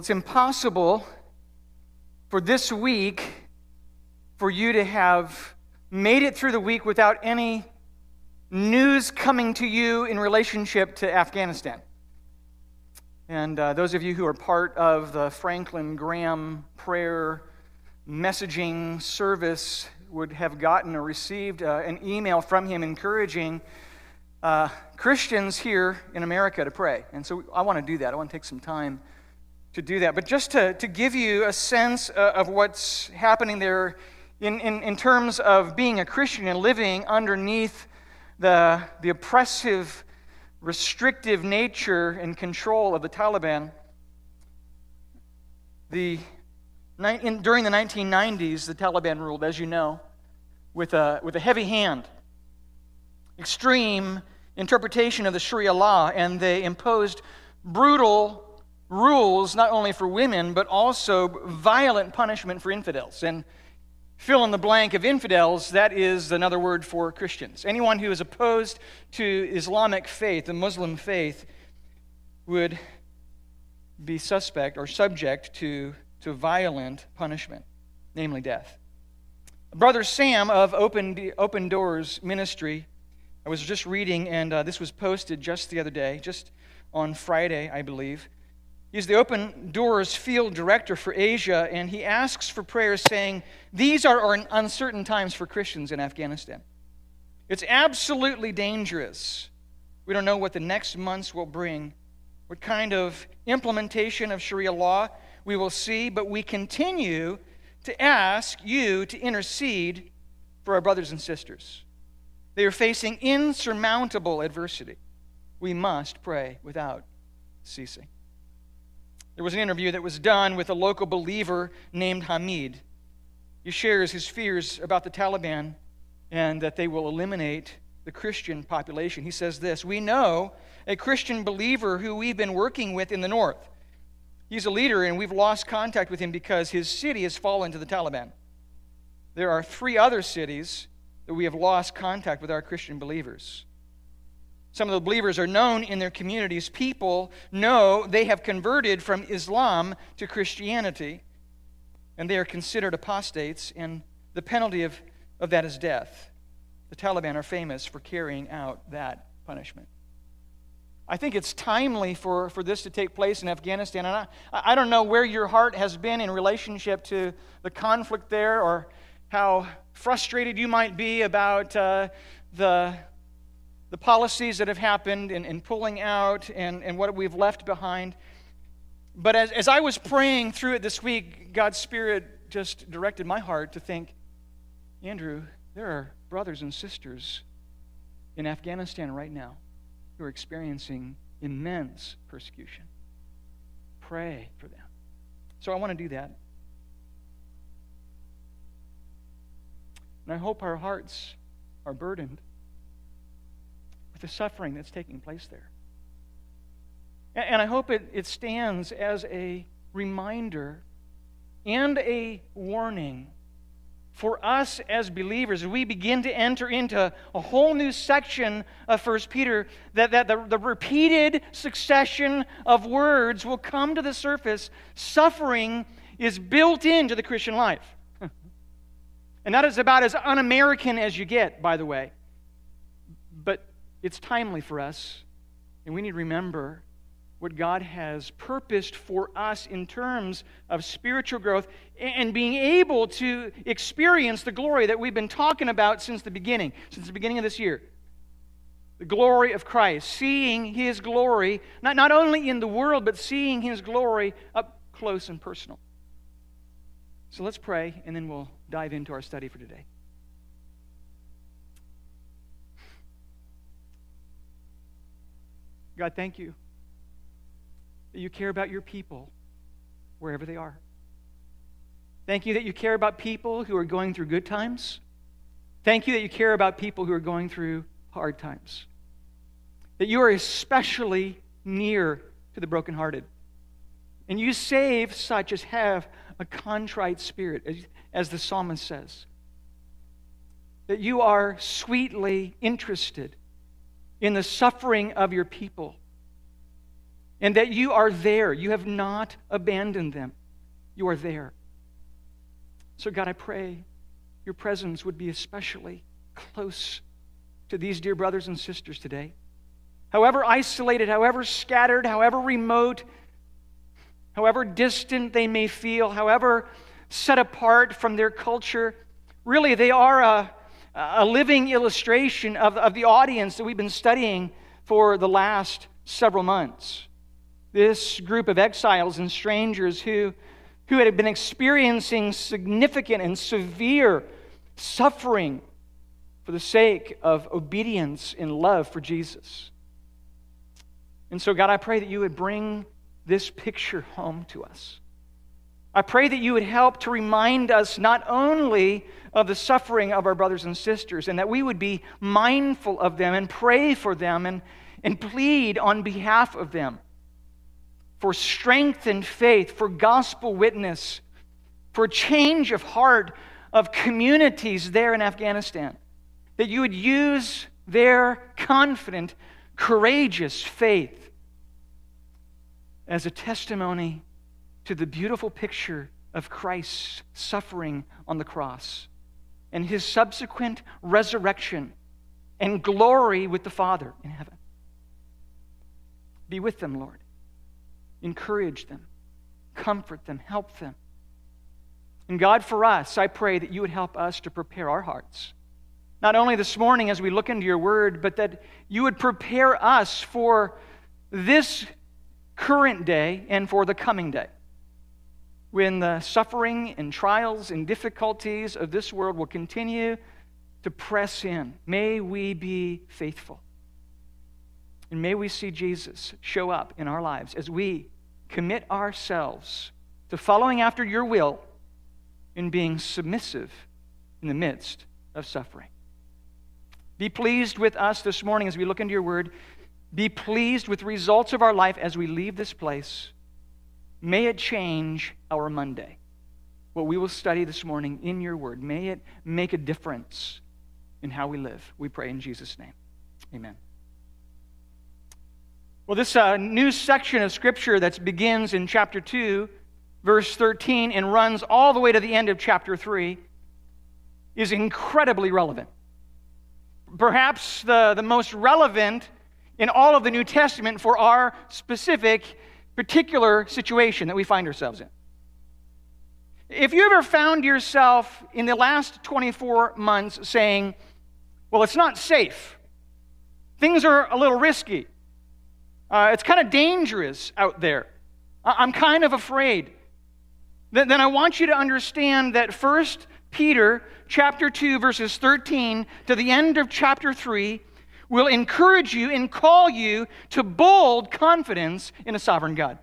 It's impossible for this week for you to have made it through the week without any news coming to you in relationship to Afghanistan. And uh, those of you who are part of the Franklin Graham prayer messaging service would have gotten or received uh, an email from him encouraging uh, Christians here in America to pray. And so I want to do that. I want to take some time to do that. But just to, to give you a sense uh, of what's happening there in, in, in terms of being a Christian and living underneath the, the oppressive, restrictive nature and control of the Taliban, the, in, during the 1990s, the Taliban ruled, as you know, with a, with a heavy hand, extreme interpretation of the Sharia law, and they imposed brutal rules not only for women, but also violent punishment for infidels. And fill in the blank of infidels, that is another word for Christians. Anyone who is opposed to Islamic faith, the Muslim faith, would be suspect or subject to, to violent punishment, namely death. Brother Sam of Open, Open Doors Ministry, I was just reading, and uh, this was posted just the other day, just on Friday, I believe. He's the Open Doors field director for Asia, and he asks for prayers saying, These are uncertain times for Christians in Afghanistan. It's absolutely dangerous. We don't know what the next months will bring, what kind of implementation of Sharia law we will see, but we continue to ask you to intercede for our brothers and sisters. They are facing insurmountable adversity. We must pray without ceasing. There was an interview that was done with a local believer named Hamid. He shares his fears about the Taliban and that they will eliminate the Christian population. He says this We know a Christian believer who we've been working with in the north. He's a leader, and we've lost contact with him because his city has fallen to the Taliban. There are three other cities that we have lost contact with our Christian believers. Some of the believers are known in their communities. People know they have converted from Islam to Christianity, and they are considered apostates, and the penalty of, of that is death. The Taliban are famous for carrying out that punishment. I think it's timely for, for this to take place in Afghanistan. And I, I don't know where your heart has been in relationship to the conflict there or how frustrated you might be about uh, the the policies that have happened and, and pulling out and, and what we've left behind. But as, as I was praying through it this week, God's Spirit just directed my heart to think, Andrew, there are brothers and sisters in Afghanistan right now who are experiencing immense persecution. Pray for them. So I want to do that. And I hope our hearts are burdened the suffering that's taking place there. And I hope it, it stands as a reminder and a warning for us as believers we begin to enter into a whole new section of 1 Peter, that, that the, the repeated succession of words will come to the surface. Suffering is built into the Christian life. and that is about as un American as you get, by the way. It's timely for us, and we need to remember what God has purposed for us in terms of spiritual growth and being able to experience the glory that we've been talking about since the beginning, since the beginning of this year. The glory of Christ, seeing His glory, not, not only in the world, but seeing His glory up close and personal. So let's pray, and then we'll dive into our study for today. God, thank you that you care about your people wherever they are. Thank you that you care about people who are going through good times. Thank you that you care about people who are going through hard times. That you are especially near to the brokenhearted. And you save such as have a contrite spirit, as, as the psalmist says. That you are sweetly interested in the suffering of your people. and that you are there. You have not abandoned them. You are there. So, God, I pray your presence would be especially close to these dear brothers and sisters today. However isolated, however scattered, however remote, however distant they may feel, however set apart from their culture, really they are a, a living illustration of, of the audience that we've been studying for the last several months. This group of exiles and strangers who, who had been experiencing significant and severe suffering for the sake of obedience and love for Jesus. And so, God, I pray that you would bring this picture home to us. I pray that you would help to remind us not only of the suffering of our brothers and sisters, and that we would be mindful of them and pray for them and, and plead on behalf of them for strength and faith, for gospel witness, for change of heart of communities there in Afghanistan. That you would use their confident, courageous faith as a testimony to the beautiful picture of Christ's suffering on the cross and his subsequent resurrection and glory with the Father in heaven. Be with them, Lord. Encourage them, comfort them, help them. And God, for us, I pray that you would help us to prepare our hearts. Not only this morning as we look into your word, but that you would prepare us for this current day and for the coming day when the suffering and trials and difficulties of this world will continue to press in. May we be faithful. And may we see Jesus show up in our lives as we commit ourselves to following after your will and being submissive in the midst of suffering. Be pleased with us this morning as we look into your word. Be pleased with results of our life as we leave this place. May it change our Monday. What we will study this morning in your word, may it make a difference in how we live. We pray in Jesus' name. Amen. Well, this uh, new section of Scripture that begins in chapter 2, verse 13, and runs all the way to the end of chapter 3 is incredibly relevant. Perhaps the, the most relevant in all of the New Testament for our specific, particular situation that we find ourselves in. If you ever found yourself in the last 24 months saying, Well, it's not safe, things are a little risky, uh, it's kind of dangerous out there. I'm kind of afraid. Then I want you to understand that First Peter chapter 2 verses 13 to the end of chapter 3 will encourage you and call you to bold confidence in a sovereign God.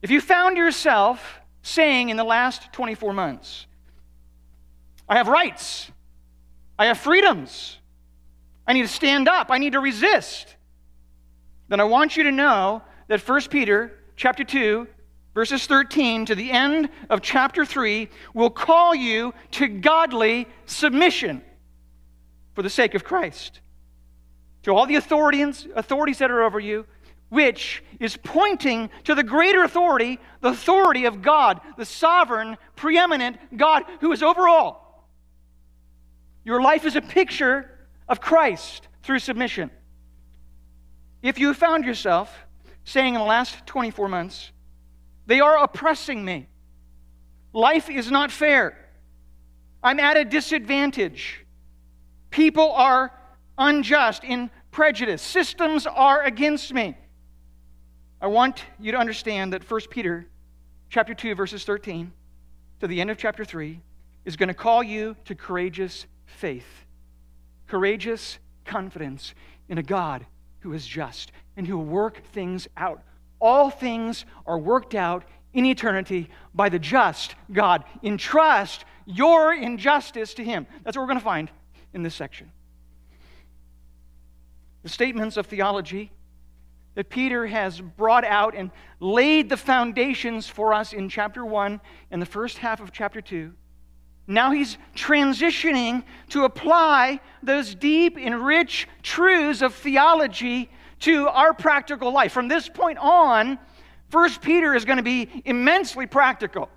If you found yourself saying in the last 24 months, I have rights, I have freedoms, I need to stand up, I need to resist then I want you to know that 1 Peter chapter 2 verses 13 to the end of chapter 3 will call you to godly submission for the sake of Christ. To all the authorities, authorities that are over you, which is pointing to the greater authority, the authority of God, the sovereign, preeminent God who is over all. Your life is a picture of Christ through submission. If you found yourself saying in the last 24 months, they are oppressing me, life is not fair, I'm at a disadvantage, people are unjust in prejudice, systems are against me. I want you to understand that 1 Peter chapter 2 verses 13 to the end of chapter 3 is going to call you to courageous faith, courageous confidence in a God who is just and who will work things out. All things are worked out in eternity by the just God. Entrust your injustice to Him. That's what we're going to find in this section. The statements of theology that Peter has brought out and laid the foundations for us in chapter 1 and the first half of chapter 2 now he's transitioning to apply those deep and rich truths of theology to our practical life. From this point on, First Peter is going to be immensely practical.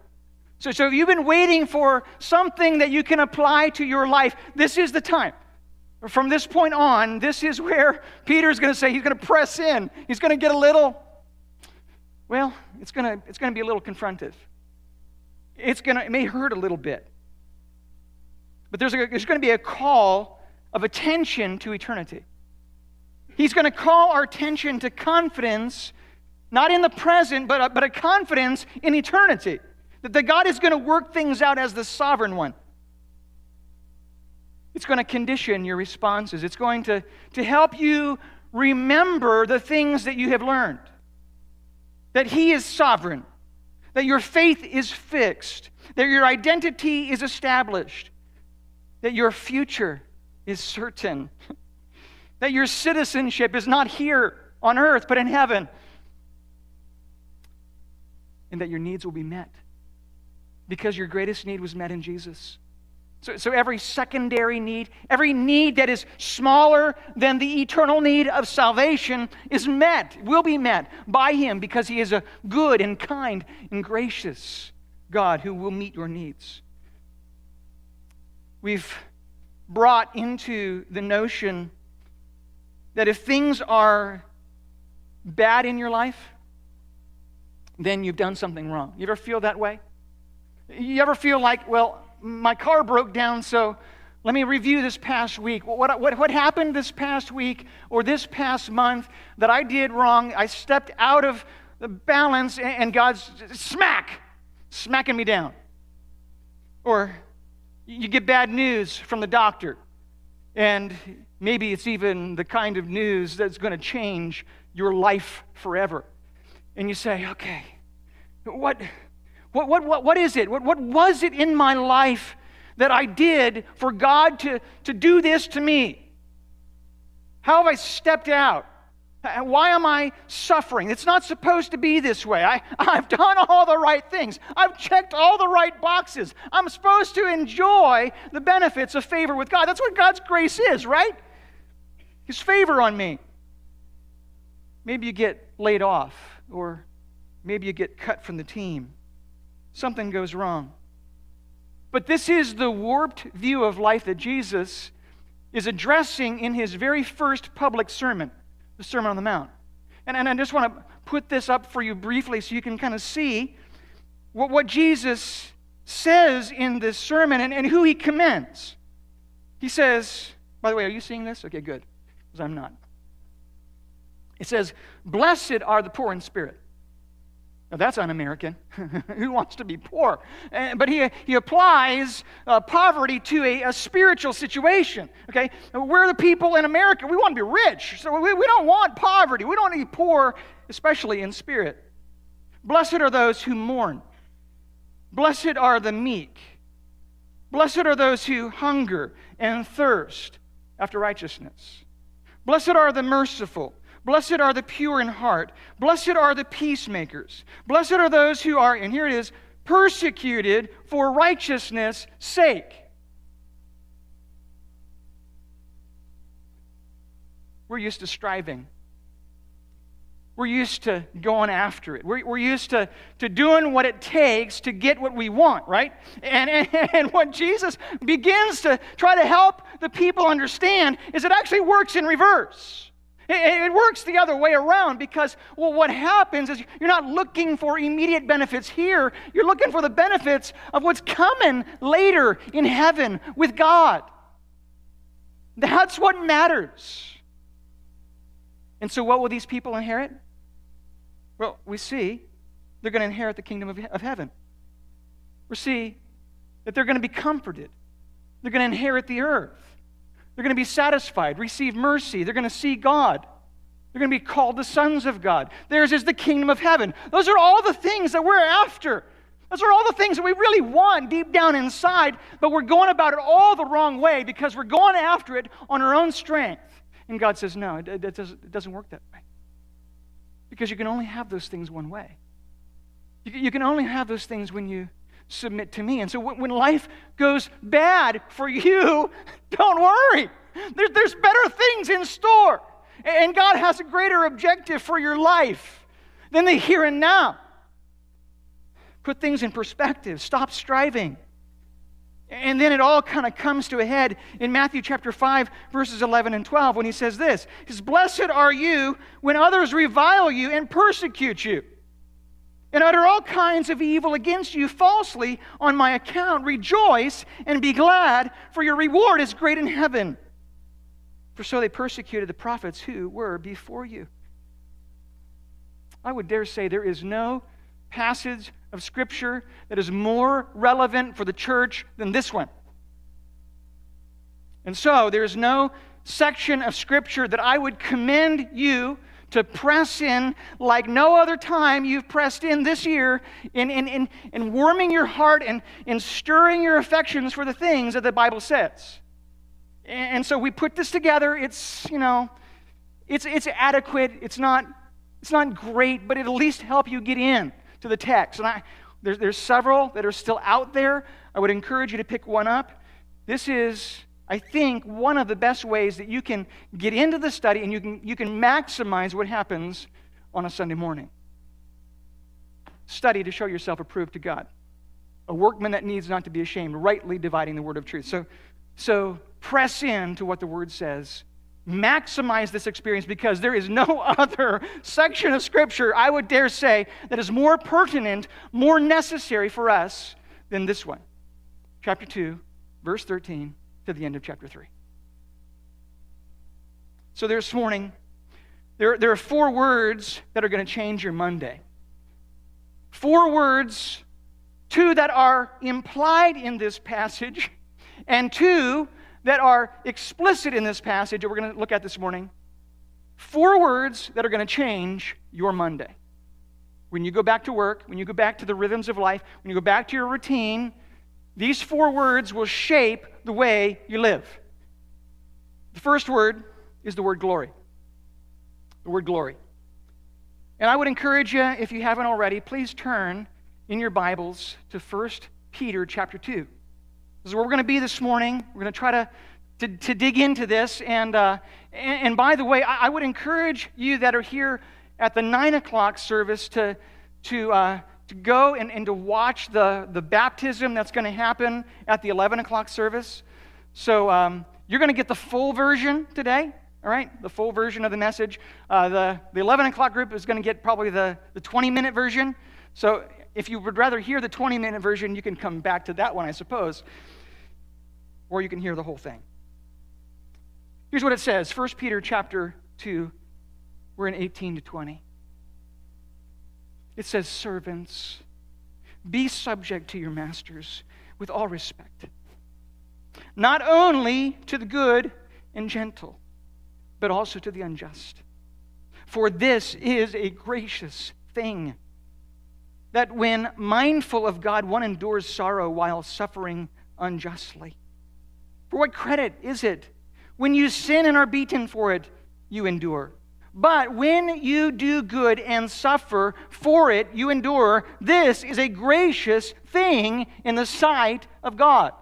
So, so if you've been waiting for something that you can apply to your life, this is the time. From this point on, this is where Peter's going to say he's going to press in. He's going to get a little, well, it's going to, it's going to be a little confrontive. It's going to, it may hurt a little bit. But there's, a, there's going to be a call of attention to eternity. He's going to call our attention to confidence, not in the present, but a, but a confidence in eternity. That the God is going to work things out as the sovereign one. It's going to condition your responses. It's going to, to help you remember the things that you have learned. That He is sovereign, that your faith is fixed, that your identity is established, that your future is certain, that your citizenship is not here on earth, but in heaven, and that your needs will be met because your greatest need was met in Jesus. So, so every secondary need, every need that is smaller than the eternal need of salvation is met, will be met by Him because He is a good and kind and gracious God who will meet your needs. We've brought into the notion that if things are bad in your life, then you've done something wrong. You ever feel that way? You ever feel like, well, my car broke down, so let me review this past week. What, what, what happened this past week or this past month that I did wrong? I stepped out of the balance and God's smack, smacking me down. Or you get bad news from the doctor, and maybe it's even the kind of news that's going to change your life forever. And you say, okay, what, what, what, what, what is it? What, what was it in my life that I did for God to, to do this to me? How have I stepped out? Why am I suffering? It's not supposed to be this way. I, I've done all the right things. I've checked all the right boxes. I'm supposed to enjoy the benefits of favor with God. That's what God's grace is, right? His favor on me. Maybe you get laid off, or maybe you get cut from the team something goes wrong. But this is the warped view of life that Jesus is addressing in his very first public sermon, the Sermon on the Mount. And, and I just want to put this up for you briefly so you can kind of see what, what Jesus says in this sermon and, and who he commends. He says, by the way, are you seeing this? Okay, good, because I'm not. It says, Blessed are the poor in spirit. Now, that's un American. Who wants to be poor? Uh, but he, he applies uh, poverty to a, a, spiritual situation. Okay? We're the people in America, we want to be rich. So we, we don't want poverty. We don't want to be poor, especially in spirit. Blessed are those who mourn. Blessed are the meek. Blessed are those who hunger and thirst after righteousness. Blessed are the merciful. Blessed are the pure in heart. Blessed are the peacemakers. Blessed are those who are, and here it is, persecuted for righteousness' sake. We're used to striving. We're used to going after it. We're, we're used to, to doing what it takes to get what we want, right? And, and, and what Jesus begins to try to help the people understand is it actually works in reverse. It, works the other way around because, well, what happens is you're not looking for immediate benefits here. You're looking for the benefits of what's coming later in heaven with God. That's what matters. And so, what will these people inherit? Well, we see they're going to inherit the kingdom of, of heaven. We see that they're going to be comforted, they're going to inherit the earth. They're going to be satisfied, receive mercy. They're going to see God. They're going to be called the sons of God. Theirs is the kingdom of heaven. Those are all the things that we're after. Those are all the things that we really want deep down inside, but we're going about it all the wrong way because we're going after it on our own strength. And God says, no, it, doesn't, work that way. Because you can only have those things one way. You can only have those things when you submit to me. And so when life goes bad for you, don't worry. There, there's better things in store. And God has a greater objective for your life than the here and now. Put things in perspective, stop striving. And then it all kind of comes to a head in Matthew chapter 5, verses 11 and 12, when he says this He says, Blessed are you when others revile you and persecute you, and utter all kinds of evil against you falsely on my account. Rejoice and be glad, for your reward is great in heaven. For so they persecuted the prophets who were before you. I would dare say there is no passage of Scripture that is more relevant for the church than this one. And so there's no section of Scripture that I would commend you to press in like no other time you've pressed in this year in, in, in, in warming your heart and in stirring your affections for the things that the Bible says. And, and so we put this together. It's, you know, it's, it's adequate. It's not, it's not great, but it'll at least help you get in to the text. And I, there's, there's several that are still out there. I would encourage you to pick one up. This is, I think, one of the best ways that you can get into the study and you can, you can maximize what happens on a Sunday morning. Study to show yourself approved to God. A workman that needs not to be ashamed, rightly dividing the word of truth. So, so press in to what the word says maximize this experience because there is no other section of Scripture, I would dare say, that is more pertinent, more necessary for us than this one. Chapter 2, verse 13 to the end of chapter 3. So this morning, there, there are four words that are going to change your Monday. Four words, two that are implied in this passage, and two that are explicit in this passage that we're going to look at this morning. Four words that are going to change your Monday. When you go back to work, when you go back to the rhythms of life, when you go back to your routine, these four words will shape the way you live. The first word is the word glory. The word glory. And I would encourage you, if you haven't already, please turn in your Bibles to 1 Peter chapter 2. This is where we're going to be this morning. We're going to try to, to, to dig into this. And, uh, and, and, by the way, I, I, would encourage you that are here at the 9 o'clock service to, to, uh, to go and, and to watch the, the baptism that's going to happen at the 11 o'clock service. So um, you're going to get the full version today. All right, the full version of the message. Uh, the, the 11 o'clock group is going to get probably the, the 20 minute version. So if you would rather hear the 20 minute version, you can come back to that one, I suppose or you can hear the whole thing. Here's what it says 1 Peter chapter 2, we're in 18 to 20. It says, Servants, be subject to your masters with all respect, not only to the good and gentle, but also to the unjust. For this is a gracious thing that when mindful of God, one endures sorrow while suffering unjustly. For what credit is it? When you sin and are beaten for it, you endure. But when you do good and suffer for it, you endure. This is a gracious thing in the sight of God.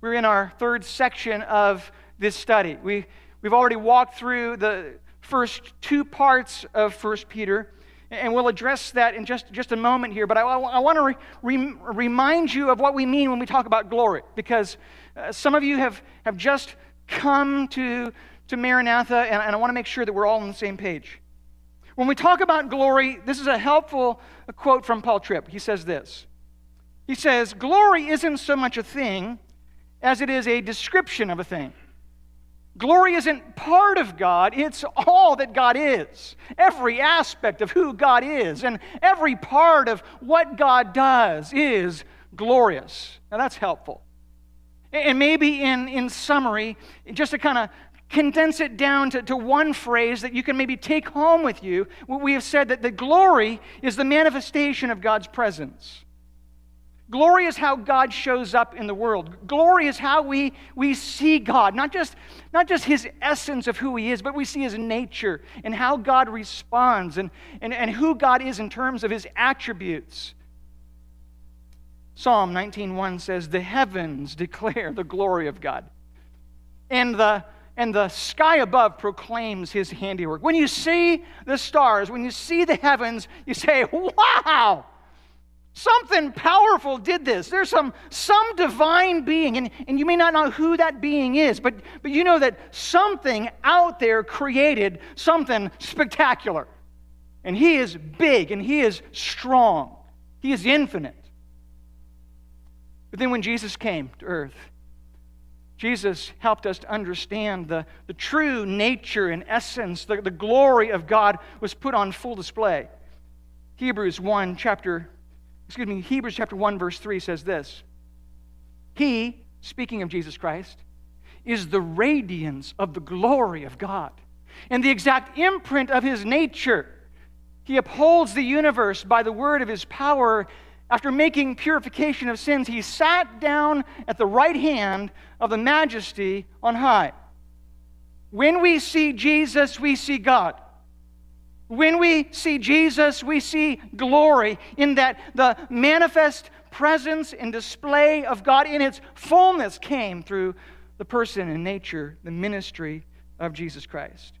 We're in our third section of this study. We, we've already walked through the first two parts of 1 Peter. And we'll address that in just, just a moment here. But I, I want to re, re, remind you of what we mean when we talk about glory, because uh, some of you have, have just come to, to Maranatha, and, and I want to make sure that we're all on the same page. When we talk about glory, this is a helpful quote from Paul Tripp. He says this He says, Glory isn't so much a thing as it is a description of a thing. Glory isn't part of God, it's all that God is. Every aspect of who God is and every part of what God does is glorious. Now that's helpful. And maybe in, in summary, just to kind of condense it down to, to one phrase that you can maybe take home with you, we have said that the glory is the manifestation of God's presence. Glory is how God shows up in the world. Glory is how we, we see God, not just, not just his essence of who he is, but we see his nature and how God responds and, and, and who God is in terms of his attributes. Psalm 19:1 says, "The heavens declare the glory of God, and the and the sky above proclaims his handiwork. When you see the stars, when you see the heavens, you say, Wow! Something powerful did this. There's some, some divine being, and, and you may not know who that being is, but, but you know that something out there created something spectacular. And he is big and he is strong, he is infinite. But then when Jesus came to earth, Jesus helped us to understand the, the true nature and essence, the, the glory of God was put on full display. Hebrews 1, chapter, excuse me, Hebrews chapter 1, verse 3 says this. He, speaking of Jesus Christ, is the radiance of the glory of God and the exact imprint of his nature. He upholds the universe by the word of his power after making purification of sins, he sat down at the right hand of the majesty on high. When we see Jesus, we see God. When we see Jesus, we see glory in that the manifest presence and display of God in its fullness came through the person and nature, the ministry of Jesus Christ.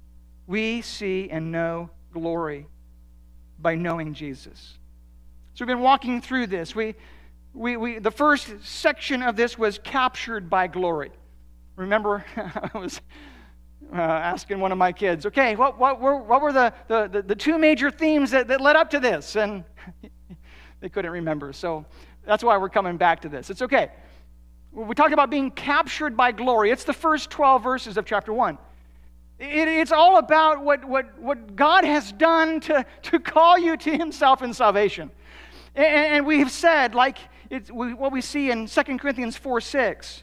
We see and know glory by knowing Jesus. So we've been walking through this. We, we, we, the first section of this was captured by glory. Remember, I was uh, asking one of my kids, okay, what, what, were, what were the, the, the, two major themes that, that led up to this? And they couldn't remember. So that's why we're coming back to this. It's okay. We talked about being captured by glory. It's the first 12 verses of chapter 1. It, it's all about what, what, what God has done to, to call you to Himself in salvation. And, and we've said, like we, what we see in 2 Corinthians 4 6,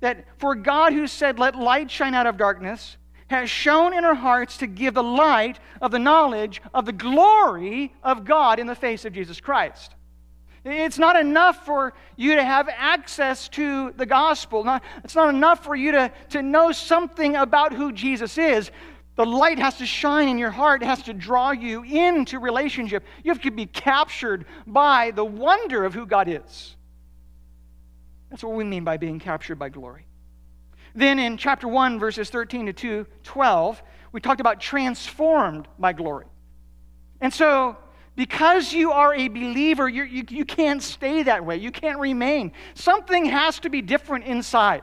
that for God who said, Let light shine out of darkness, has shown in our hearts to give the light of the knowledge of the glory of God in the face of Jesus Christ. It's not enough for you to have access to the gospel. Not, it's not enough for you to, to know something about who Jesus is. The light has to shine in your heart, it has to draw you into relationship. You have to be captured by the wonder of who God is. That's what we mean by being captured by glory. Then in chapter 1, verses 13 to 2, 12, we talked about transformed by glory. And so, because you are a believer, you, you, you can't stay that way. You can't remain. Something has to be different inside.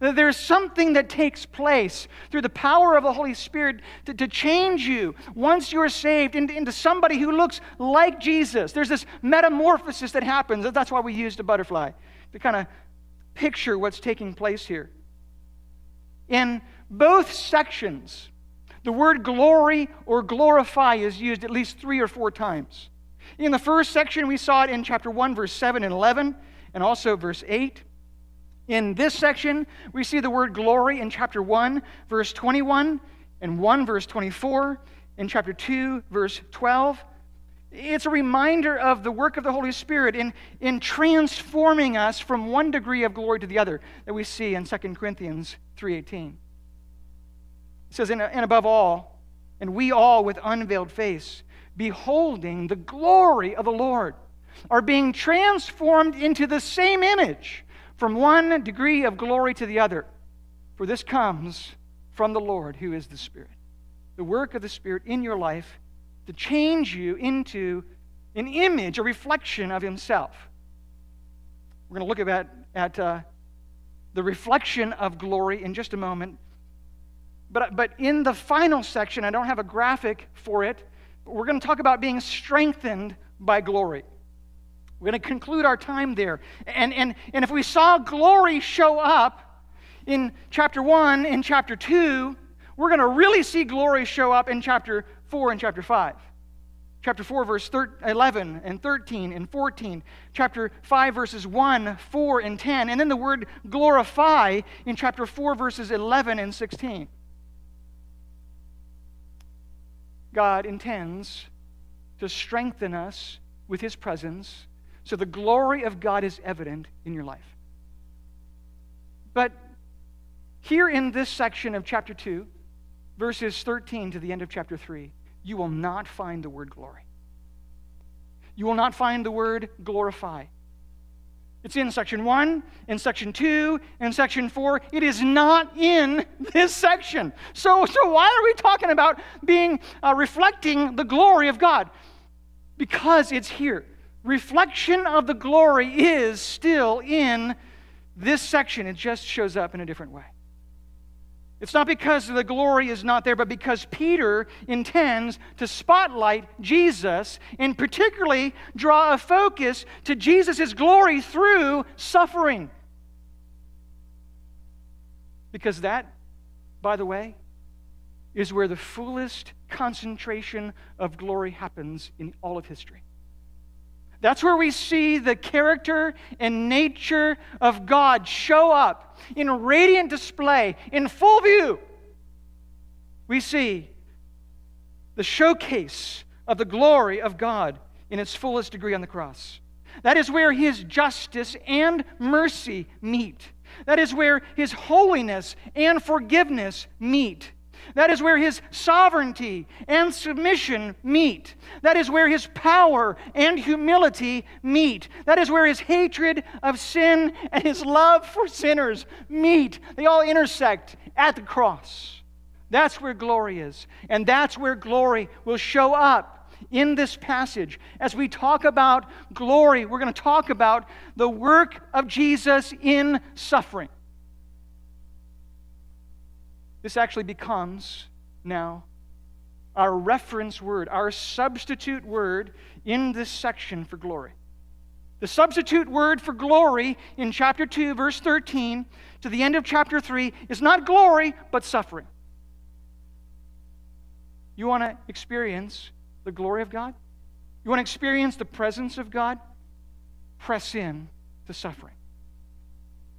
There's something that takes place through the power of the Holy Spirit to, to change you once you're saved into, into somebody who looks like Jesus. There's this metamorphosis that happens. That's why we used a butterfly to kind of picture what's taking place here. In both sections, the word glory or glorify is used at least three or four times. In the first section, we saw it in chapter 1, verse 7 and 11, and also verse 8. In this section, we see the word glory in chapter 1, verse 21, and 1, verse 24, in chapter 2, verse 12. It's a reminder of the work of the Holy Spirit in, in transforming us from one degree of glory to the other that we see in 2 Corinthians 3.18. It says, and, and above all, and we all with unveiled face, beholding the glory of the Lord, are being transformed into the same image from one degree of glory to the other. For this comes from the Lord, who is the Spirit. The work of the Spirit in your life to change you into an image, a reflection of Himself. We're going to look at, at uh, the reflection of glory in just a moment. But, but in the final section, I don't have a graphic for it, but we're going to talk about being strengthened by glory. We're going to conclude our time there. And, and, and if we saw glory show up in chapter 1, in chapter 2, we're going to really see glory show up in chapter 4 and chapter 5. Chapter 4, verse 11 and 13 and 14. Chapter 5, verses 1, 4, and 10. And then the word glorify in chapter 4, verses 11 and 16. God intends to strengthen us with his presence so the glory of God is evident in your life. But here in this section of chapter 2, verses 13 to the end of chapter 3, you will not find the word glory. You will not find the word glorify. It's in section 1, in section 2, in section 4. It is not in this section. So, so why are we talking about being uh, reflecting the glory of God? Because it's here. Reflection of the glory is still in this section. It just shows up in a different way. It's not because the glory is not there, but because Peter intends to spotlight Jesus and particularly draw a focus to Jesus' glory through suffering. Because that, by the way, is where the fullest concentration of glory happens in all of history. That's where we see the character and nature of God show up in radiant display, in full view. We see the showcase of the glory of God in its fullest degree on the cross. That is where His justice and mercy meet. That is where His holiness and forgiveness meet. That is where his sovereignty and submission meet. That is where his power and humility meet. That is where his hatred of sin and his love for sinners meet. They all intersect at the cross. That's where glory is. And that's where glory will show up in this passage. As we talk about glory, we're going to talk about the work of Jesus in suffering. This actually becomes now our reference word, our substitute word in this section for glory. The substitute word for glory in chapter 2, verse 13 to the end of chapter 3 is not glory, but suffering. You want to experience the glory of God? You want to experience the presence of God? Press in to suffering.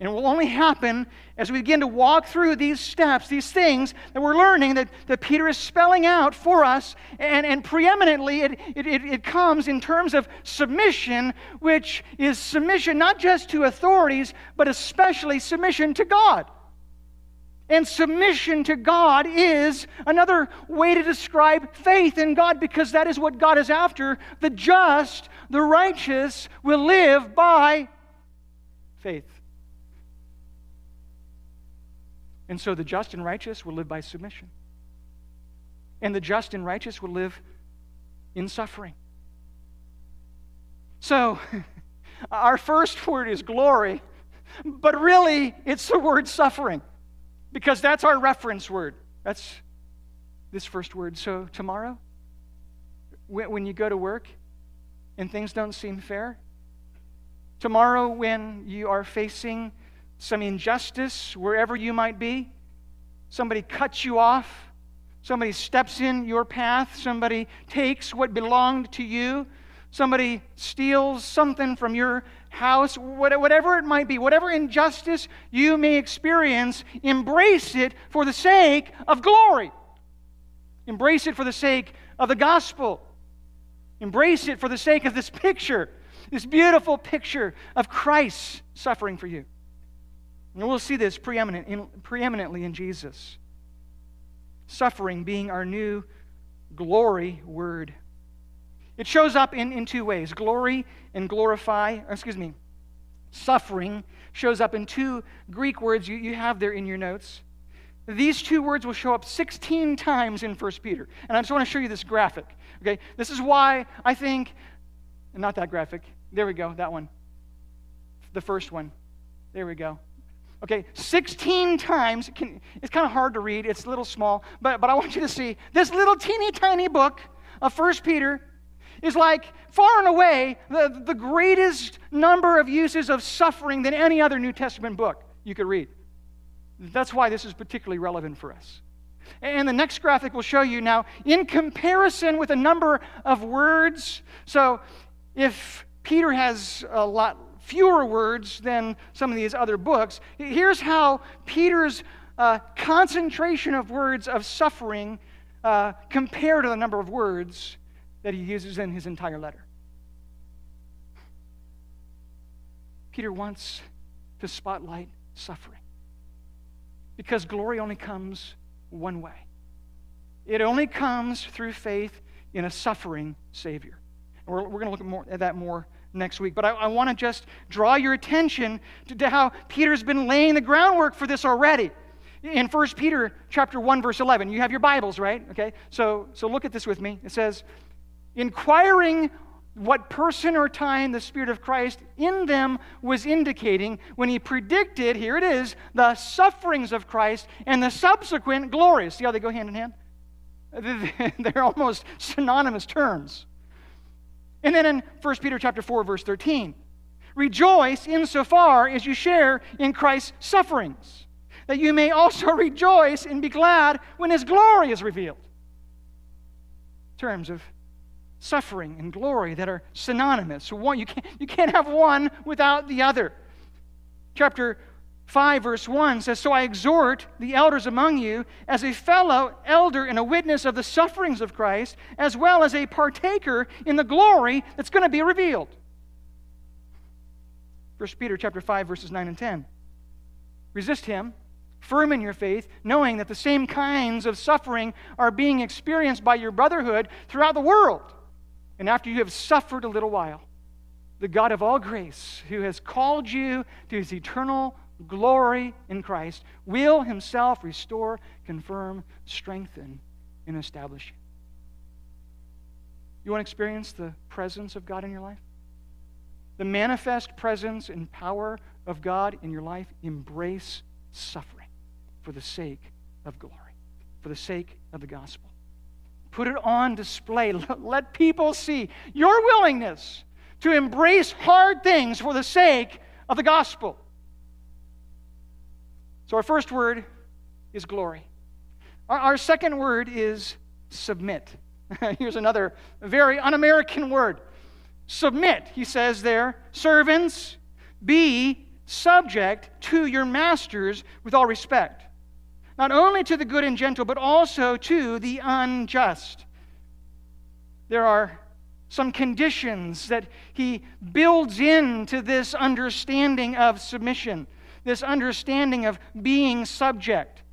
And it will only happen as we begin to walk through these steps, these things that we're learning that, that Peter is spelling out for us. And, and preeminently, it, it, it comes in terms of submission, which is submission not just to authorities, but especially submission to God. And submission to God is another way to describe faith in God because that is what God is after. The just, the righteous will live by faith. And so the just and righteous will live by submission. And the just and righteous will live in suffering. So, our first word is glory, but really it's the word suffering because that's our reference word. That's this first word. So, tomorrow, when you go to work and things don't seem fair, tomorrow, when you are facing some injustice wherever you might be. Somebody cuts you off. Somebody steps in your path. Somebody takes what belonged to you. Somebody steals something from your house. Whatever it might be, whatever injustice you may experience, embrace it for the sake of glory. Embrace it for the sake of the gospel. Embrace it for the sake of this picture, this beautiful picture of Christ suffering for you. And we'll see this preeminent in, preeminently in Jesus. Suffering being our new glory word. It shows up in, in two ways glory and glorify, excuse me, suffering shows up in two Greek words you, you have there in your notes. These two words will show up 16 times in 1 Peter. And I just want to show you this graphic. Okay? This is why I think, not that graphic. There we go, that one. The first one. There we go. Okay, 16 times. Can, it's kind of hard to read. It's a little small, but, but I want you to see this little teeny tiny book of First Peter is like far and away the, the greatest number of uses of suffering than any other New Testament book you could read. That's why this is particularly relevant for us. And the next graphic will show you now, in comparison with a number of words. So if Peter has a lot fewer words than some of these other books. Here's how Peter's uh, concentration of words of suffering uh, compare to the number of words that he uses in his entire letter. Peter wants to spotlight suffering because glory only comes one way. It only comes through faith in a suffering Savior. And we're, we're going to look at, more, at that more next week. But I, I want to just draw your attention to, to how Peter's been laying the groundwork for this already. In 1 Peter chapter 1, verse 11, you have your Bibles, right? Okay, so, so look at this with me. It says, inquiring what person or time the Spirit of Christ in them was indicating when he predicted, here it is, the sufferings of Christ and the subsequent glories. See how they go hand in hand? They're almost synonymous terms. And then in 1 Peter chapter 4, verse 13, rejoice insofar as you share in Christ's sufferings, that you may also rejoice and be glad when his glory is revealed. Terms of suffering and glory that are synonymous. One, you, can't, you can't have one without the other. Chapter 5, verse 1 says, So I exhort the elders among you as a fellow elder and a witness of the sufferings of Christ, as well as a partaker in the glory that's going to be revealed. 1 Peter chapter 5, verses 9 and 10. Resist him, firm in your faith, knowing that the same kinds of suffering are being experienced by your brotherhood throughout the world. And after you have suffered a little while, the God of all grace, who has called you to his eternal glory in Christ, will himself restore, confirm, strengthen, and establish you. You want to experience the presence of God in your life? The manifest presence and power of God in your life? Embrace suffering for the sake of glory, for the sake of the gospel. Put it on display. Let people see your willingness to embrace hard things for the sake of the gospel. So, our first word is glory. Our, our second word is submit. Here's another very un American word submit, he says there. Servants, be subject to your masters with all respect not only to the good and gentle, but also to the unjust. There are some conditions that he builds into this understanding of submission, this understanding of being subject.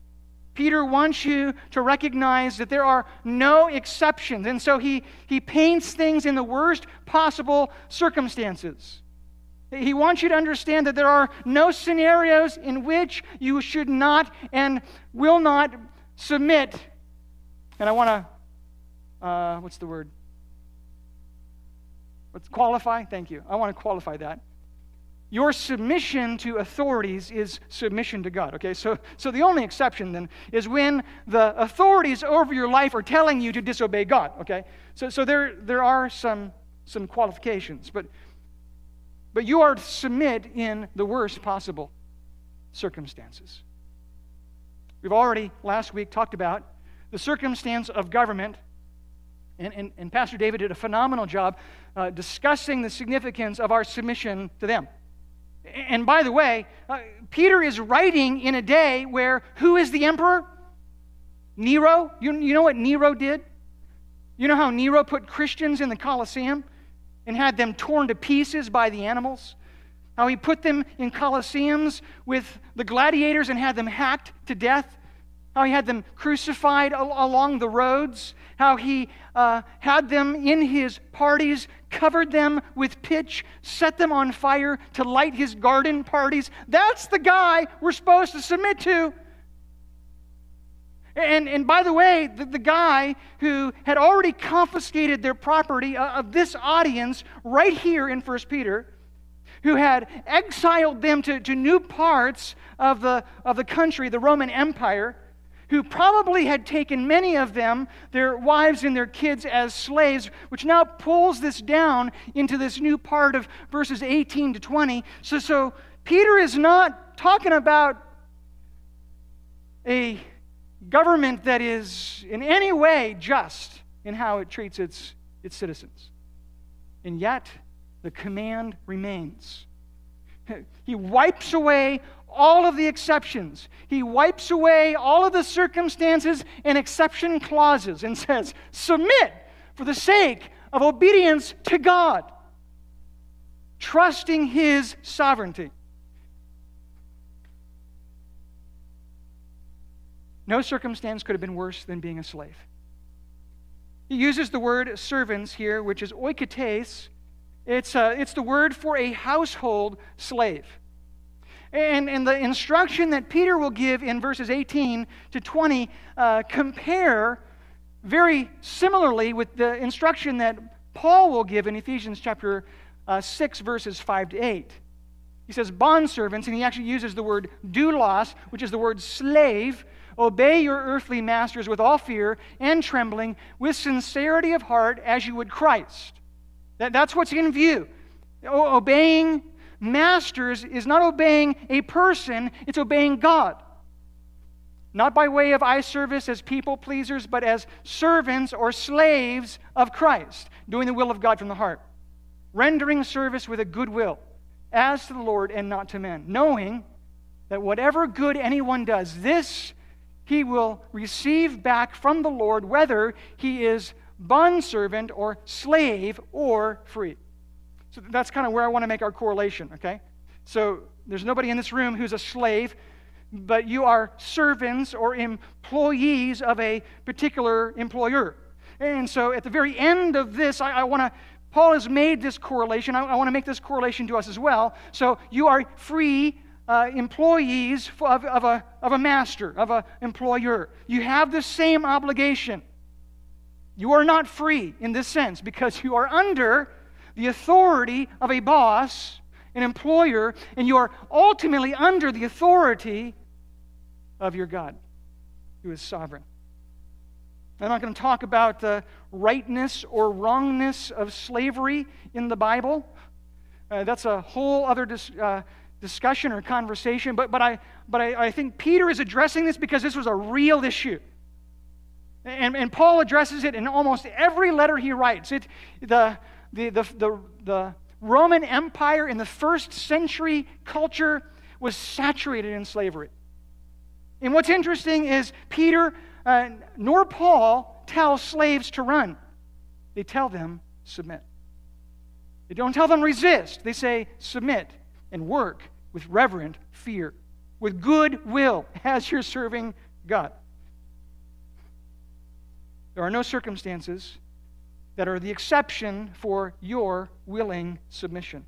Peter wants you to recognize that there are no exceptions. And so he, he paints things in the worst possible circumstances. He wants you to understand that there are no scenarios in which you should not and will not submit. And I want to, uh, what's the word? Let's qualify. Thank you. I want to qualify that. Your submission to authorities is submission to God. Okay, so, so the only exception then is when the authorities over your life are telling you to disobey God. Okay, so, so there, there are some, some qualifications. But but you are to submit in the worst possible circumstances. We've already last week talked about the circumstance of government, and, and, and Pastor David did a phenomenal job uh, discussing the significance of our submission to them. And by the way, uh, Peter is writing in a day where who is the emperor? Nero. You, you know what Nero did? You know how Nero put Christians in the Colosseum? and had them torn to pieces by the animals. How he put them in colosseums with the gladiators and had them hacked to death. How he had them crucified al- along the roads. How he uh, had them in his parties, covered them with pitch, set them on fire to light his garden parties. That's the guy we're supposed to submit to. And, and by the way, the, the guy who had already confiscated their property uh, of this audience right here in 1 Peter, who had exiled them to, to new parts of the, of the country, the Roman Empire, who probably had taken many of them, their wives and their kids, as slaves, which now pulls this down into this new part of verses 18 to 20. So, so Peter is not talking about a government that is in any way just in how it treats its, its citizens. And yet, the command remains. He wipes away all of the exceptions. He wipes away all of the circumstances and exception clauses and says, Submit for the sake of obedience to God, trusting His sovereignty. No circumstance could have been worse than being a slave. He uses the word servants here, which is oikotes, It's, uh, it's the word for a household slave. And, and the instruction that Peter will give in verses 18 to 20 uh, compare very similarly with the instruction that Paul will give in Ephesians chapter uh, 6, verses 5 to 8. He says, Bondservants, and he actually uses the word doulos, which is the word slave. Obey your earthly masters with all fear and trembling, with sincerity of heart, as you would Christ. That, that's what's in view. O- obeying masters is not obeying a person, it's obeying God. Not by way of eye service as people pleasers, but as servants or slaves of Christ, doing the will of God from the heart, rendering service with a good will, as to the Lord and not to men, knowing that whatever good anyone does, this he will receive back from the Lord, whether he is bondservant or slave or free. So that's kind of where I want to make our correlation, okay? So there's nobody in this room who's a slave, but you are servants or employees of a particular employer. And so at the very end of this, I, I want to, Paul has made this correlation. I, I want to make this correlation to us as well. So you are free uh, employees of, of, a, of a master, of an employer. You have the same obligation. You are not free in this sense because you are under the authority of a boss, an employer, and you are ultimately under the authority of your God, who is sovereign. I'm not going to talk about the rightness or wrongness of slavery in the Bible. Uh, that's a whole other dis- uh, discussion or conversation. But, but, I, but I, I think Peter is addressing this because this was a real issue. And, and Paul addresses it in almost every letter he writes. It, the, the, the, the, the Roman Empire in the first century culture was saturated in slavery. And what's interesting is Peter uh, nor Paul tell slaves to run, they tell them submit. They don't tell them resist, they say submit and work with reverent fear, with good will as you're serving God. There are no circumstances that are the exception for your willing submission.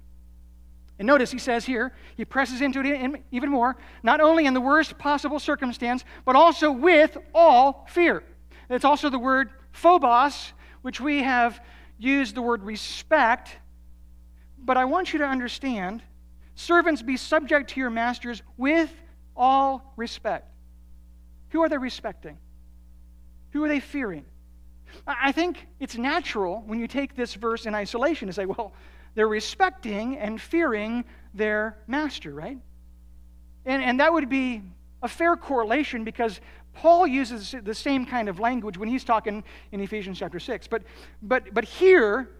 And notice he says here, he presses into it even more, not only in the worst possible circumstance, but also with all fear. It's also the word phobos, which we have used the word respect. But I want you to understand servants be subject to your masters with all respect. Who are they respecting? Who are they fearing? I think it's natural when you take this verse in isolation to say, well, they're respecting and fearing their master, right? And, and that would be a fair correlation because Paul uses the same kind of language when he's talking in Ephesians chapter 6. But, but, but here,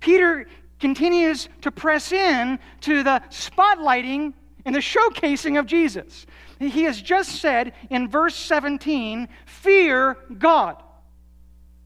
Peter continues to press in to the spotlighting and the showcasing of Jesus. He has just said in verse 17, Fear God.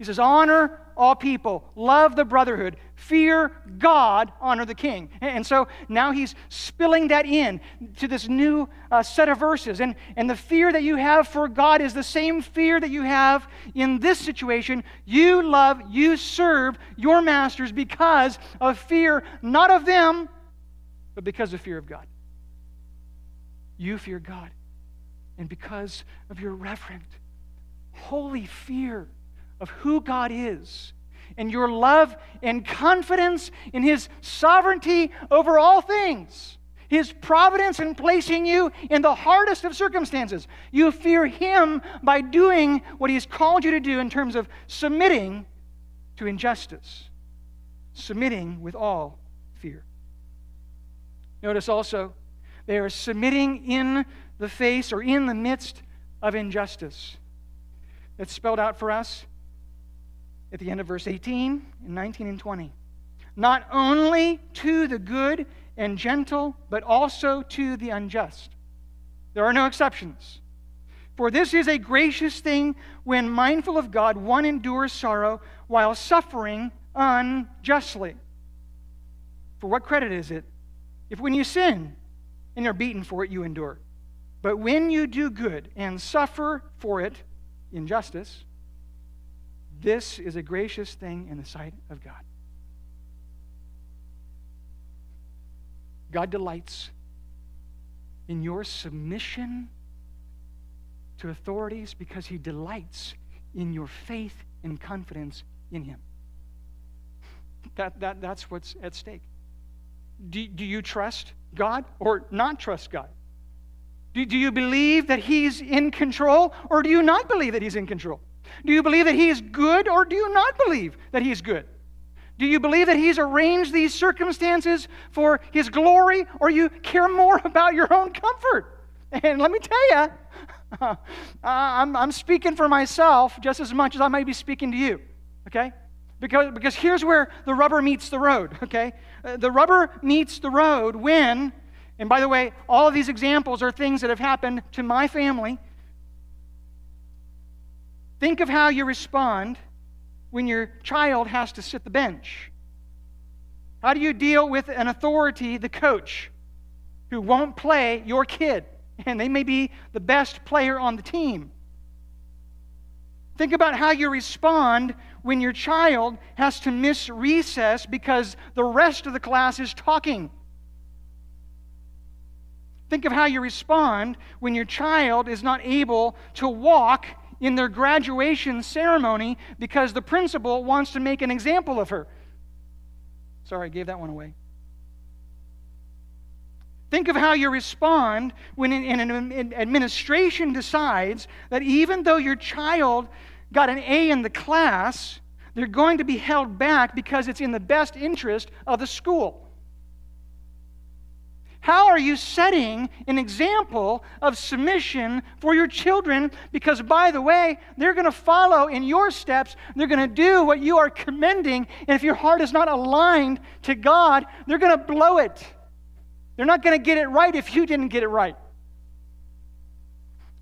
He says, Honor all people, love the brotherhood, fear God, honor the king. And so now he's spilling that in to this new uh, set of verses. And, and the fear that you have for God is the same fear that you have in this situation. You love, you serve your masters because of fear, not of them, but because of fear of God. You fear God. And because of your reverent, holy fear of who God is and your love and confidence in His sovereignty over all things, His providence in placing you in the hardest of circumstances. You fear Him by doing what He's called you to do in terms of submitting to injustice, submitting with all fear. Notice also, they are submitting in the face or in the midst of injustice. That's spelled out for us at the end of verse 18 and 19 and 20. Not only to the good and gentle, but also to the unjust. There are no exceptions. For this is a gracious thing when, mindful of God, one endures sorrow while suffering unjustly. For what credit is it if when you sin and are beaten for it, you endure? But when you do good and suffer for it, injustice, this is a gracious thing in the sight of God. God delights in your submission to authorities because he delights in your faith and confidence in him. That, that, that's what's at stake. Do, do you trust God or not trust God? Do, do you believe that He's in control or do you not believe that He's in control? Do you believe that He is good or do you not believe that He is good? Do you believe that He's arranged these circumstances for His glory or you care more about your own comfort? And let me tell you, uh, I'm, I'm speaking for myself just as much as I might be speaking to you, okay? Because, because here's where the rubber meets the road, okay? Uh, the rubber meets the road when and by the way, all of these examples are things that have happened to my family. Think of how you respond when your child has to sit the bench. How do you deal with an authority, the coach, who won't play your kid? And they may be the best player on the team. Think about how you respond when your child has to miss recess because the rest of the class is talking. Think of how you respond when your child is not able to walk in their graduation ceremony because the principal wants to make an example of her. Sorry, I gave that one away. Think of how you respond when an administration decides that even though your child got an A in the class, they're going to be held back because it's in the best interest of the school. How are you setting an example of submission for your children? Because, by the way, they're going to follow in your steps. They're going to do what you are commending. And if your heart is not aligned to God, they're going to blow it. They're not going to get it right if you didn't get it right.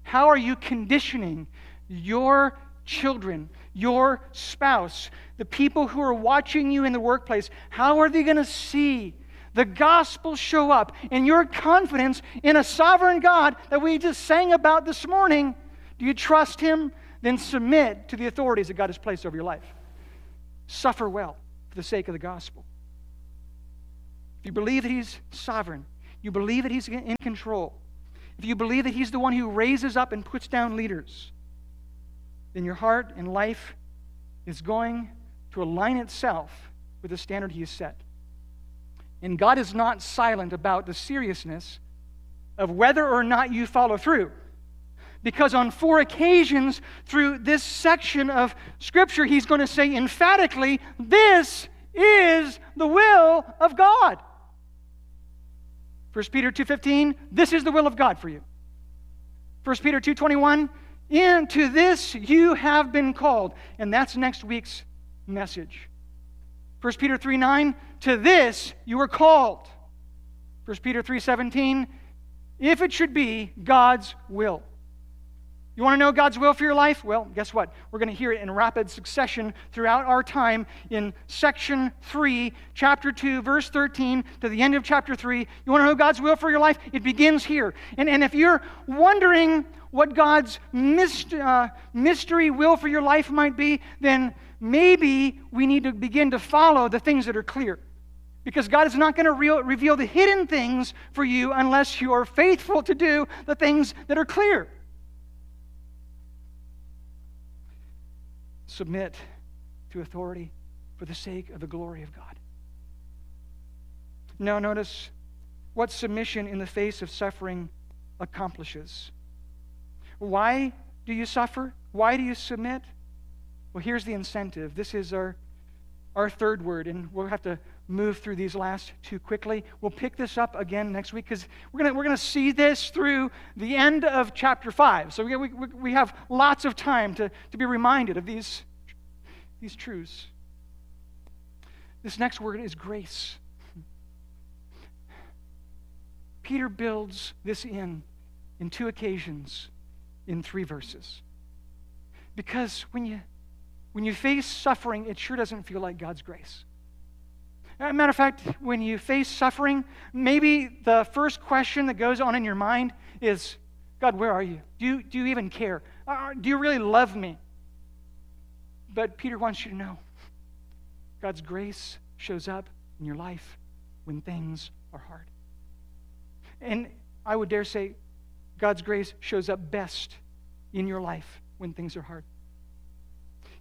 How are you conditioning your children, your spouse, the people who are watching you in the workplace? How are they going to see? The gospel show up and your confidence in a sovereign God that we just sang about this morning, do you trust Him? Then submit to the authorities that God has placed over your life. Suffer well for the sake of the gospel. If you believe that He's sovereign, you believe that He's in control, if you believe that He's the one who raises up and puts down leaders, then your heart and life is going to align itself with the standard He has set. And God is not silent about the seriousness of whether or not you follow through. Because on four occasions through this section of Scripture, he's going to say emphatically, This is the will of God. 1 Peter 2.15, this is the will of God for you. 1 Peter 2.21, into this you have been called. And that's next week's message. 1 Peter 3 9, to this you were called. 1 Peter 3 17, if it should be God's will. You want to know God's will for your life? Well, guess what? We're going to hear it in rapid succession throughout our time in section 3, chapter 2, verse 13 to the end of chapter 3. You want to know God's will for your life? It begins here. And, and if you're wondering what God's myst- uh, mystery will for your life might be, then maybe we need to begin to follow the things that are clear. Because God is not going to re- reveal the hidden things for you unless you are faithful to do the things that are clear. Submit to authority for the sake of the glory of God. Now, notice what submission in the face of suffering accomplishes. Why do you suffer? Why do you submit? Well, here's the incentive. This is our, our third word, and we'll have to move through these last two quickly. We'll pick this up again next week because we're going we're gonna see this through the end of chapter 5. So we, we, we have lots of time to, to be reminded of these, these truths. This next word is grace. Peter builds this in in two occasions in three verses. Because when you when you face suffering, it sure doesn't feel like God's grace. Matter of fact, when you face suffering, maybe the first question that goes on in your mind is God, where are you? Do you, do you even care? Uh, do you really love me? But Peter wants you to know God's grace shows up in your life when things are hard. And I would dare say, God's grace shows up best in your life when things are hard.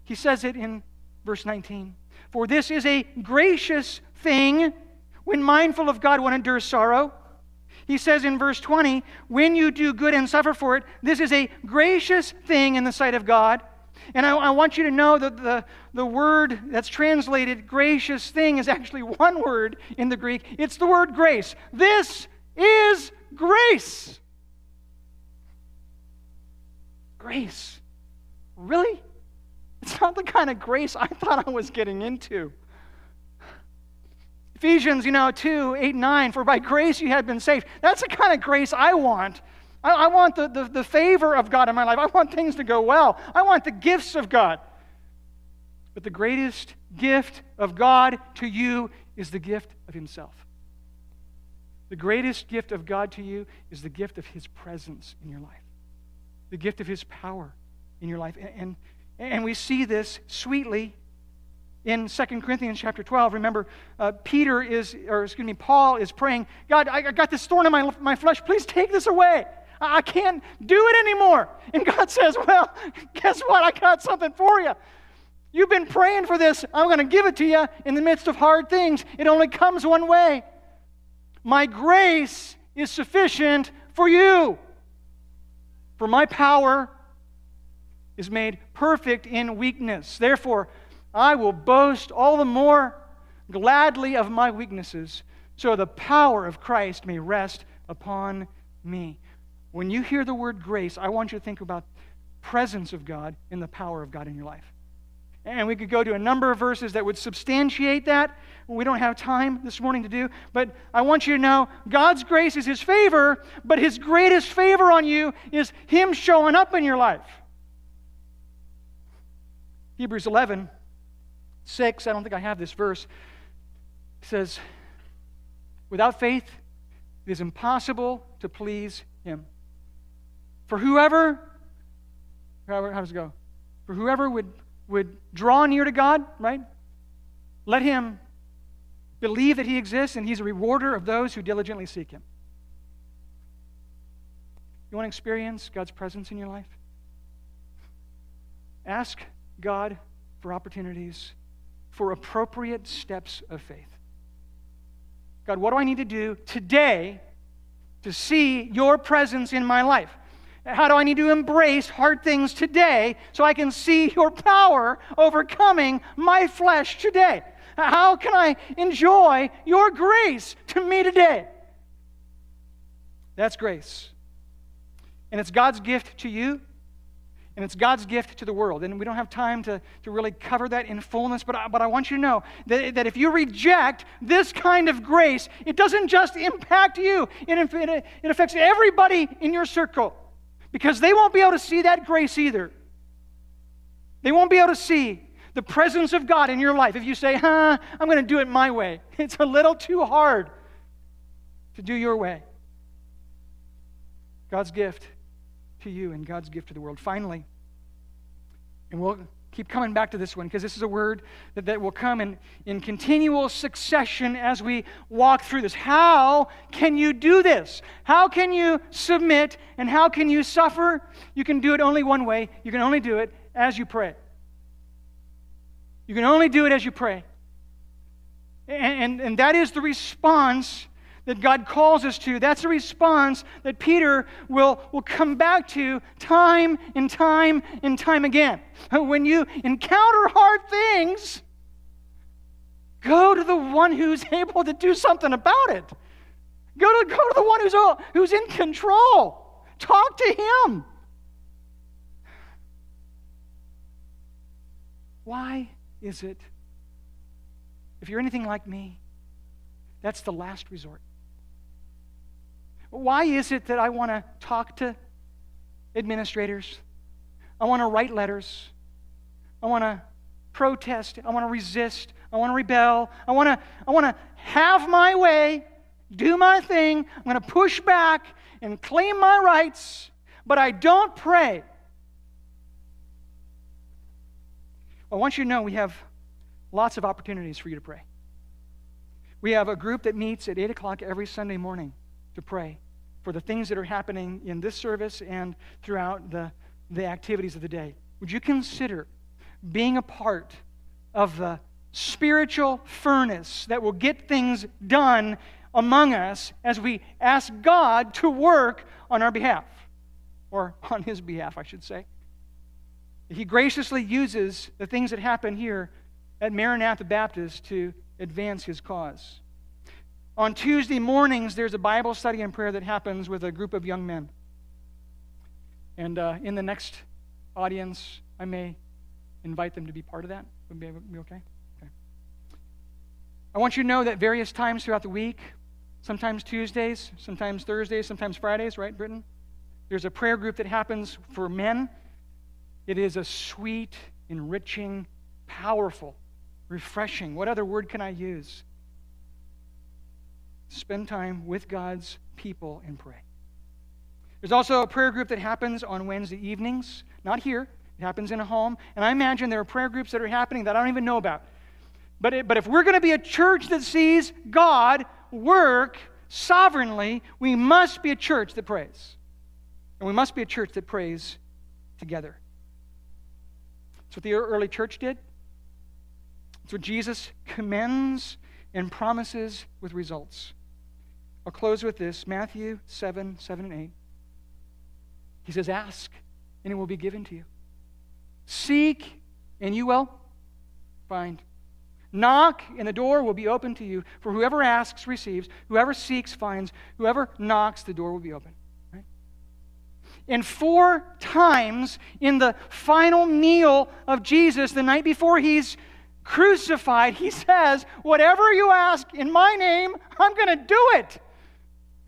He says it in verse 19 For this is a gracious thing when mindful of God, one endures sorrow. He says in verse 20, When you do good and suffer for it, this is a gracious thing in the sight of God. And I, I, want you to know that the, the word that's translated gracious thing is actually one word in the Greek. It's the word grace. This is grace. Grace. Really? It's not the kind of grace I thought I was getting into. Ephesians, you know, 2, 8, 9, for by grace you have been saved. That's the kind of grace I want. I, I want the, the, the favor of God in my life. I want things to go well. I want the gifts of God. But the greatest gift of God to you is the gift of Himself. The greatest gift of God to you is the gift of His presence in your life, the gift of His power in your life. And, and, and we see this sweetly in 2 Corinthians chapter 12, remember, uh, Peter is, or excuse me, Paul is praying, God, I, got this thorn in my, my flesh. Please take this away. I can't do it anymore. And God says, Well, guess what? I got something for you. You've been praying for this. I'm going to give it to you in the midst of hard things. It only comes one way. My grace is sufficient for you. For my power is made perfect in weakness. Therefore, I will boast all the more gladly of my weaknesses, so the power of Christ may rest upon me. When you hear the word grace, I want you to think about presence of God and the power of God in your life. And we could go to a number of verses that would substantiate that. We don't have time this morning to do, but I want you to know God's grace is His favor, but His greatest favor on you is Him showing up in your life. Hebrews 11 6, I don't think I have this verse, says, Without faith, it is impossible to please him. For whoever, how does it go? For whoever would, would draw near to God, right? Let him believe that he exists and he's a rewarder of those who diligently seek him. You want to experience God's presence in your life? Ask God for opportunities for appropriate steps of faith. God, what do I need to do today to see your presence in my life? How do I need to embrace hard things today so I can see your power overcoming my flesh today? How can I enjoy your grace to me today? That's grace. And it's God's gift to you and it's God's gift to the world. And we don't have time to, to really cover that in fullness, but I, but I want you to know that, that if you reject this kind of grace, it doesn't just impact you, it, it, it affects everybody in your circle because they won't be able to see that grace either. They won't be able to see the presence of God in your life if you say, huh, I'm going to do it my way. It's a little too hard to do your way. God's gift to you and God's gift to the world. Finally, and we'll keep coming back to this one because this is a word that, that will come in, in continual succession as we walk through this. How can you do this? How can you submit and how can you suffer? You can do it only one way. You can only do it as you pray. You can only do it as you pray. And, and, and that is the response that God calls us to. That's a response that Peter will, will come back to time and time and time again. When you encounter hard things, go to the one who's able to do something about it. Go to, go to the one who's, oh, who's in control. Talk to him. Why is it, if you're anything like me, that's the last resort? Why is it that I want to talk to administrators? I want to write letters. I want to protest. I want to resist. I want to rebel. I want to, I want to have my way, do my thing. I'm going to push back and claim my rights, but I don't pray. I want you to know we have lots of opportunities for you to pray. We have a group that meets at 8 o'clock every Sunday morning to pray. for the things that are happening in this service and throughout the, the activities of the day. Would you consider being a part of the spiritual furnace that will get things done among us as we ask God to work on our behalf, or on His behalf, I should say? He graciously uses the things that happen here at Maranatha Baptist to advance His cause. On Tuesday mornings, there's a Bible study and prayer that happens with a group of young men. And uh, in the next audience, I may invite them to be part of that. Would be, be okay? Okay. I want you to know that various times throughout the week, sometimes Tuesdays, sometimes Thursdays, sometimes Fridays, right, Britain? There's a prayer group that happens for men. It is a sweet, enriching, powerful, refreshing. What other word can I use? Spend time with God's people and pray. There's also a prayer group that happens on Wednesday evenings, not here, it happens in a home. And I imagine there are prayer groups that are happening that I don't even know about. But, it, but if we're going to be a church that sees God work sovereignly, we must be a church that prays. And we must be a church that prays together. That's what the early church did. That's what Jesus commends and promises with results. I'll close with this Matthew 7 7 and 8. He says, Ask, and it will be given to you. Seek, and you will find. Knock, and the door will be open to you. For whoever asks receives, whoever seeks finds, whoever knocks, the door will be open. And four times in the final meal of Jesus, the night before he's crucified, he says, Whatever you ask in my name, I'm going to do it.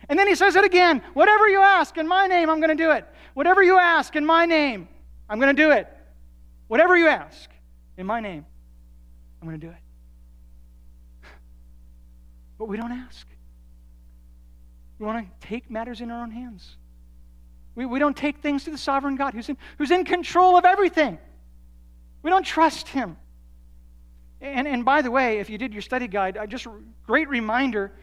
And then he says it again Whatever you ask in my name, I'm going to do it. Whatever you ask in my name, I'm going to do it. Whatever you ask in my name, I'm going to do it. But we don't ask. We want to take matters in our own hands. We, we don't take things to the sovereign God who's in, who's in control of everything. We don't trust him. And, and by the way, if you did your study guide, I just great reminder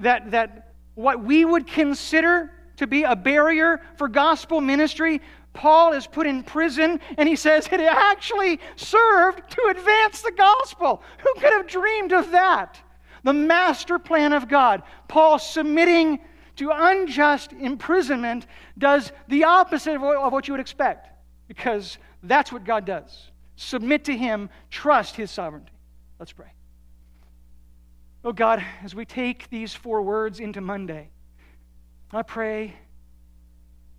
that, that what we would consider to be a barrier for gospel ministry Paul is put in prison, and he says it actually served to advance the gospel. Who could have dreamed of that? The master plan of God. Paul submitting to unjust imprisonment does the opposite of what you would expect, because that's what God does. Submit to Him, trust His sovereignty. Let's pray. Oh God, as we take these four words into Monday, I pray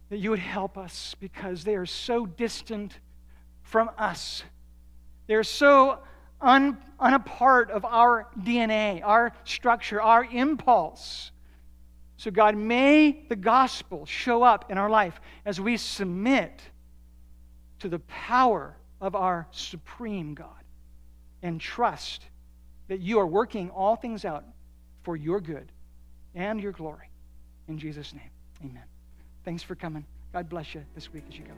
that you would help us because they are so distant from us. They're so un, unapart of our DNA, our structure, our impulse. So, God, may the gospel show up in our life as we submit to the power of our supreme God and trust that you are working all things out for your good and your glory. In Jesus' name, amen. Thanks for coming. God bless you this week as you go.